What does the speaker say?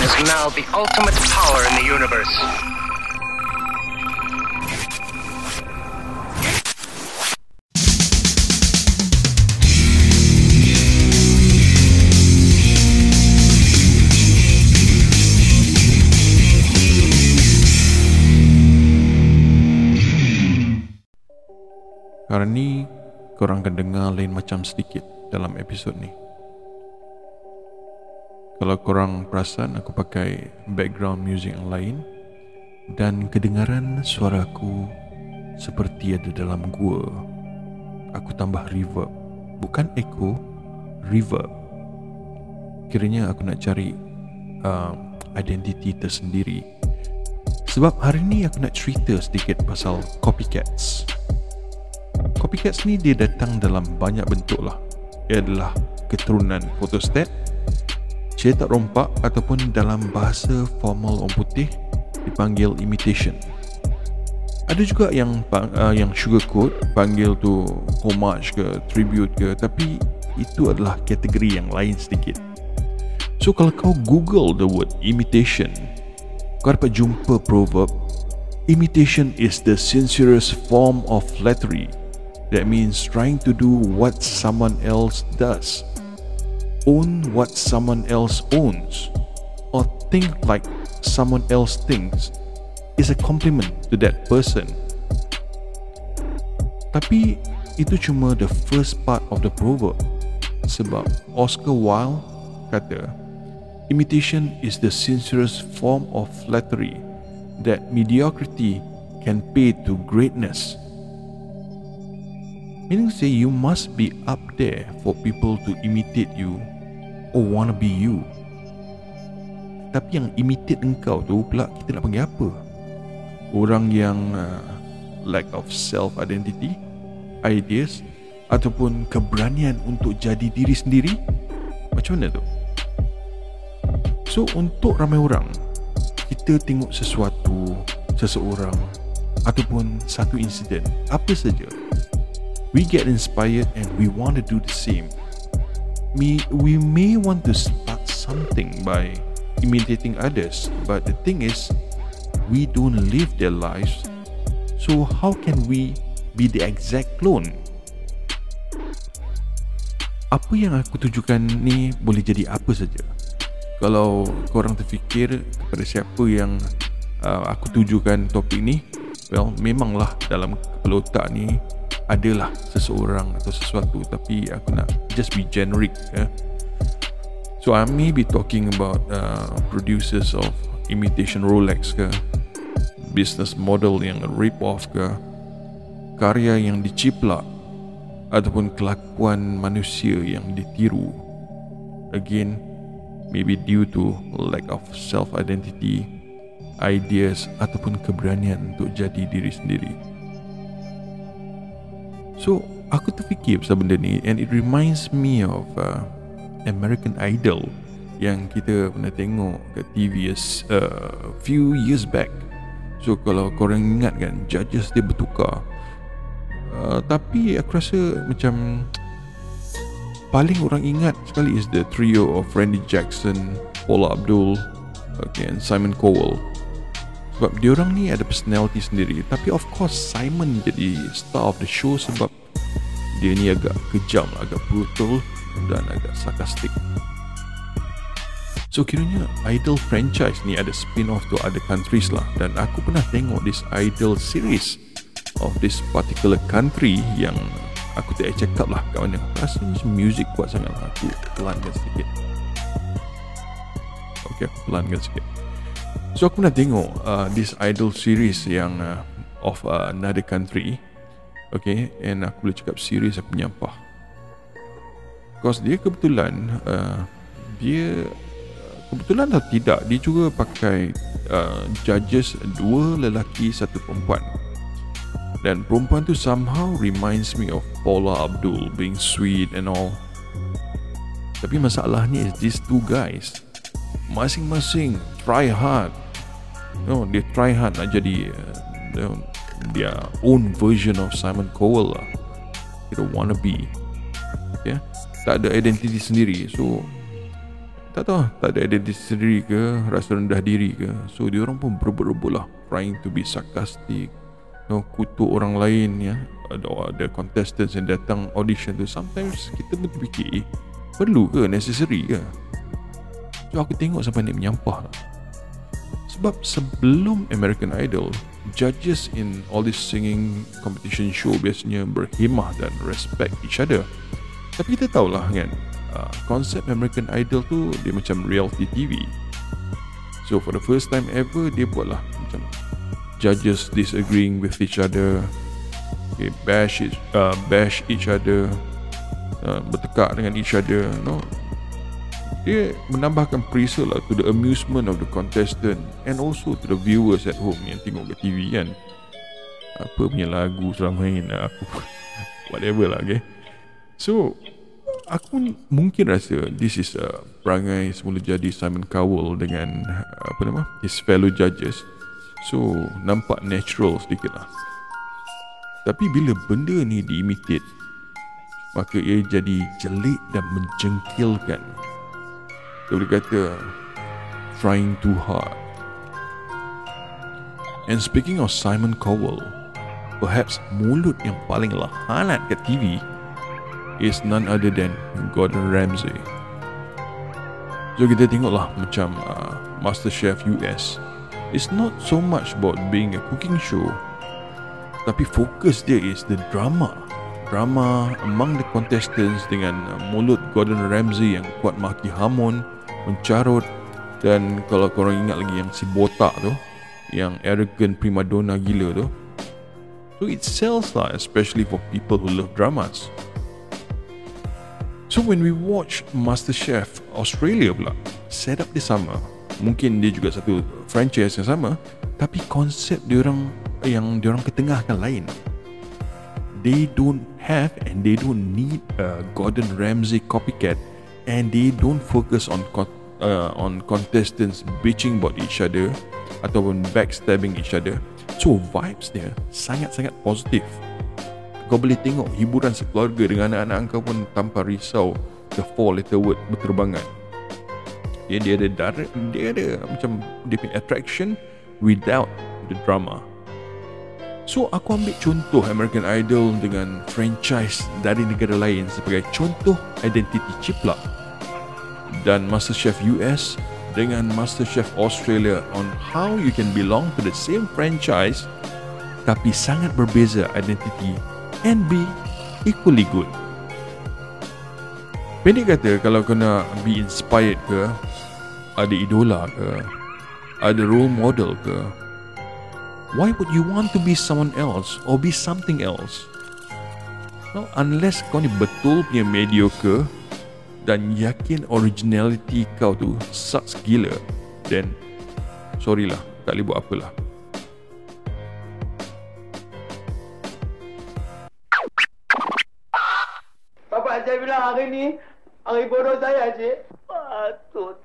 is now the ultimate power in the universe. Hari ni korang akan dengar lain macam sedikit dalam episod ni. Kalau korang perasan aku pakai background music yang lain dan kedengaran suara aku seperti ada dalam gua. Aku tambah reverb, bukan echo, reverb. Kiranya aku nak cari uh, identiti tersendiri. Sebab hari ni aku nak cerita sedikit pasal copycats. Copycats ni dia datang dalam banyak bentuk lah Ia adalah keturunan photostat Cetak rompak ataupun dalam bahasa formal orang putih Dipanggil imitation. Ada juga yang uh, yang sugarcoat Panggil tu homage ke tribute ke Tapi itu adalah kategori yang lain sedikit. So kalau kau google the word imitation Kau dapat jumpa proverb Imitation is the sincerest form of flattery. That means trying to do what someone else does, own what someone else owns, or think like someone else thinks is a compliment to that person. Tapi itu cuma the first part of the proverb. Sebab Oscar Wilde kata, imitation is the sincerest form of flattery that mediocrity can pay to greatness. Meaning say you must be up there for people to imitate you or wanna be you. Tapi yang imitate engkau tu pula kita nak panggil apa? Orang yang uh, lack of self identity, ideas ataupun keberanian untuk jadi diri sendiri? Macam mana tu? So untuk ramai orang kita tengok sesuatu, seseorang ataupun satu insiden apa saja we get inspired and we want to do the same. We, we may want to start something by imitating others, but the thing is, we don't live their lives, so how can we be the exact clone? Apa yang aku tujukan ni boleh jadi apa saja. Kalau korang terfikir kepada siapa yang uh, aku tujukan topik ni, well, memanglah dalam kepala otak ni adalah seseorang atau sesuatu tapi aku nak just be generic ya. So I may be talking about uh, producers of imitation Rolex ke business model yang rip off ke karya yang diciplak ataupun kelakuan manusia yang ditiru again maybe due to lack of self identity ideas ataupun keberanian untuk jadi diri sendiri So aku terfikir pasal benda ni And it reminds me of uh, American Idol Yang kita pernah tengok kat TV a uh, few years back. So kalau korang ingat kan Judges dia bertukar. Uh, Tapi aku rasa macam Paling orang ingat sekali is the trio of Randy Jackson Paula Abdul okay, And Simon Cowell sebab dia orang ni ada personality sendiri. Tapi of course Simon jadi star of the show sebab dia ni agak kejam agak brutal dan agak sarkastik. So kiranya Idol franchise ni ada spin-off to other countries lah. Dan aku pernah tengok this Idol series of this particular country yang aku tak check up lah kat mana. Rasanya music kuat sangat lah. Aku pelankan sedikit ok aku pelankan sikit So aku nak tengok uh, this idol series yang uh, of uh, another country. Okay, and aku boleh cakap series aku menyampah. Because dia kebetulan uh, dia kebetulan atau tidak dia juga pakai uh, judges dua lelaki satu perempuan. Dan perempuan tu somehow reminds me of Paula Abdul being sweet and all. Tapi masalahnya is these two guys masing-masing try hard. You know, dia try hard nak jadi uh, you know, their own version of Simon Cowell lah. Kita wanna be. Okay? tak ada identiti sendiri. So tak tahu tak ada identiti sendiri ke rasa rendah diri ke. So dia orang pun berebut-rebut lah. Trying to be sarcastic you know, kutuk orang lain ya. Ada ada contestants yang datang audition tu. Sometimes kita pun terfikir eh, perlu ke necessary ke so aku tengok sampai ni menyampah sebab sebelum American Idol judges in all this singing competition show biasanya berhemah dan respect each other tapi kita tahulah kan uh, konsep American Idol tu dia macam reality TV. So for the first time ever dia buat lah macam judges disagreeing with each other, okay, bash each, uh, bash each other, uh, bertekak dengan each other, no. Dia menambahkan pressure lah to the amusement of the contestant and also to the viewers at home yang tengok ke TV kan. Apa punya lagu selama main aku whatever lah okay. So aku mungkin rasa this is a perangai semula jadi Simon Cowell dengan apa nama his fellow judges so nampak natural sedikit lah tapi bila benda ni diimitate maka ia jadi jelik dan menjengkilkan dia boleh kata trying too hard and speaking of Simon Cowell perhaps mulut yang paling lahanat kat TV is none other than Gordon Ramsay. So kita tengoklah macam uh, MasterChef US. It's not so much about being a cooking show. Tapi fokus dia is the drama. Drama among the contestants dengan uh, mulut Gordon Ramsay yang kuat maki hamun, mencarut dan kalau korang ingat lagi yang si botak tu, yang arrogant prima donna gila tu. So it sells lah especially for people who love dramas. So when we watch MasterChef Australia pula set up dia sama. Mungkin dia juga satu franchise yang sama tapi konsep dia orang yang dia orang ketengahkan lain. They don't have and they don't need a Gordon Ramsay copycat and they don't focus on uh, on contestants bitching about each other ataupun backstabbing each other. So vibes dia sangat-sangat positif kau boleh tengok hiburan sekeluarga dengan anak-anak kau pun tanpa risau the four letter word berterbangan. Dia, dia ada darah, dia ada macam dia punya attraction without the drama so aku ambil contoh American Idol dengan franchise dari negara lain sebagai contoh identity chip lah dan MasterChef US dengan MasterChef Australia on how you can belong to the same franchise tapi sangat berbeza identity and be equally good. Pendek kata kalau kau nak be inspired ke, ada idola ke, ada role model ke, why would you want to be someone else or be something else? No, unless kau ni betul punya mediocre dan yakin originality kau tu sucks gila, then sorry lah, tak boleh buat apalah. Bapak saya bilang hari ni hari bodoh saya cik. Patut